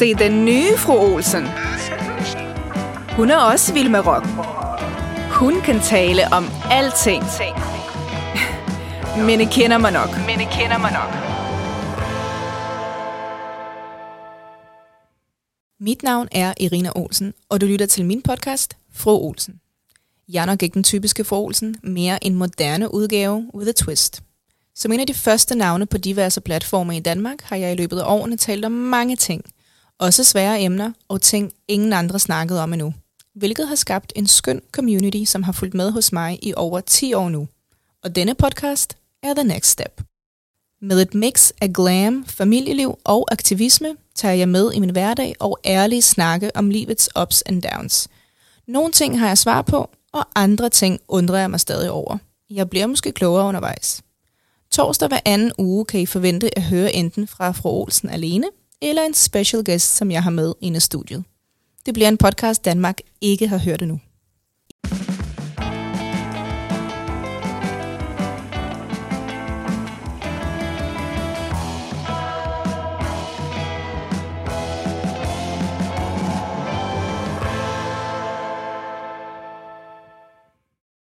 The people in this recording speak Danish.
se den nye fru Olsen. Hun er også vild med rock. Hun kan tale om alting. Men I kender mig nok. Men I kender mig nok. Mit navn er Irina Olsen, og du lytter til min podcast, Fro Olsen. Jeg er nok ikke den typiske Fro Olsen, mere en moderne udgave with a twist. Som en af de første navne på diverse platforme i Danmark, har jeg i løbet af årene talt om mange ting. Også svære emner og ting, ingen andre snakkede om endnu. Hvilket har skabt en skøn community, som har fulgt med hos mig i over 10 år nu. Og denne podcast er The Next Step. Med et mix af glam, familieliv og aktivisme tager jeg med i min hverdag og ærlige snakke om livets ups and downs. Nogle ting har jeg svar på, og andre ting undrer jeg mig stadig over. Jeg bliver måske klogere undervejs. Torsdag hver anden uge kan I forvente at høre enten fra fru Olsen alene, eller en special guest, som jeg har med inde i studiet. Det bliver en podcast, Danmark ikke har hørt endnu.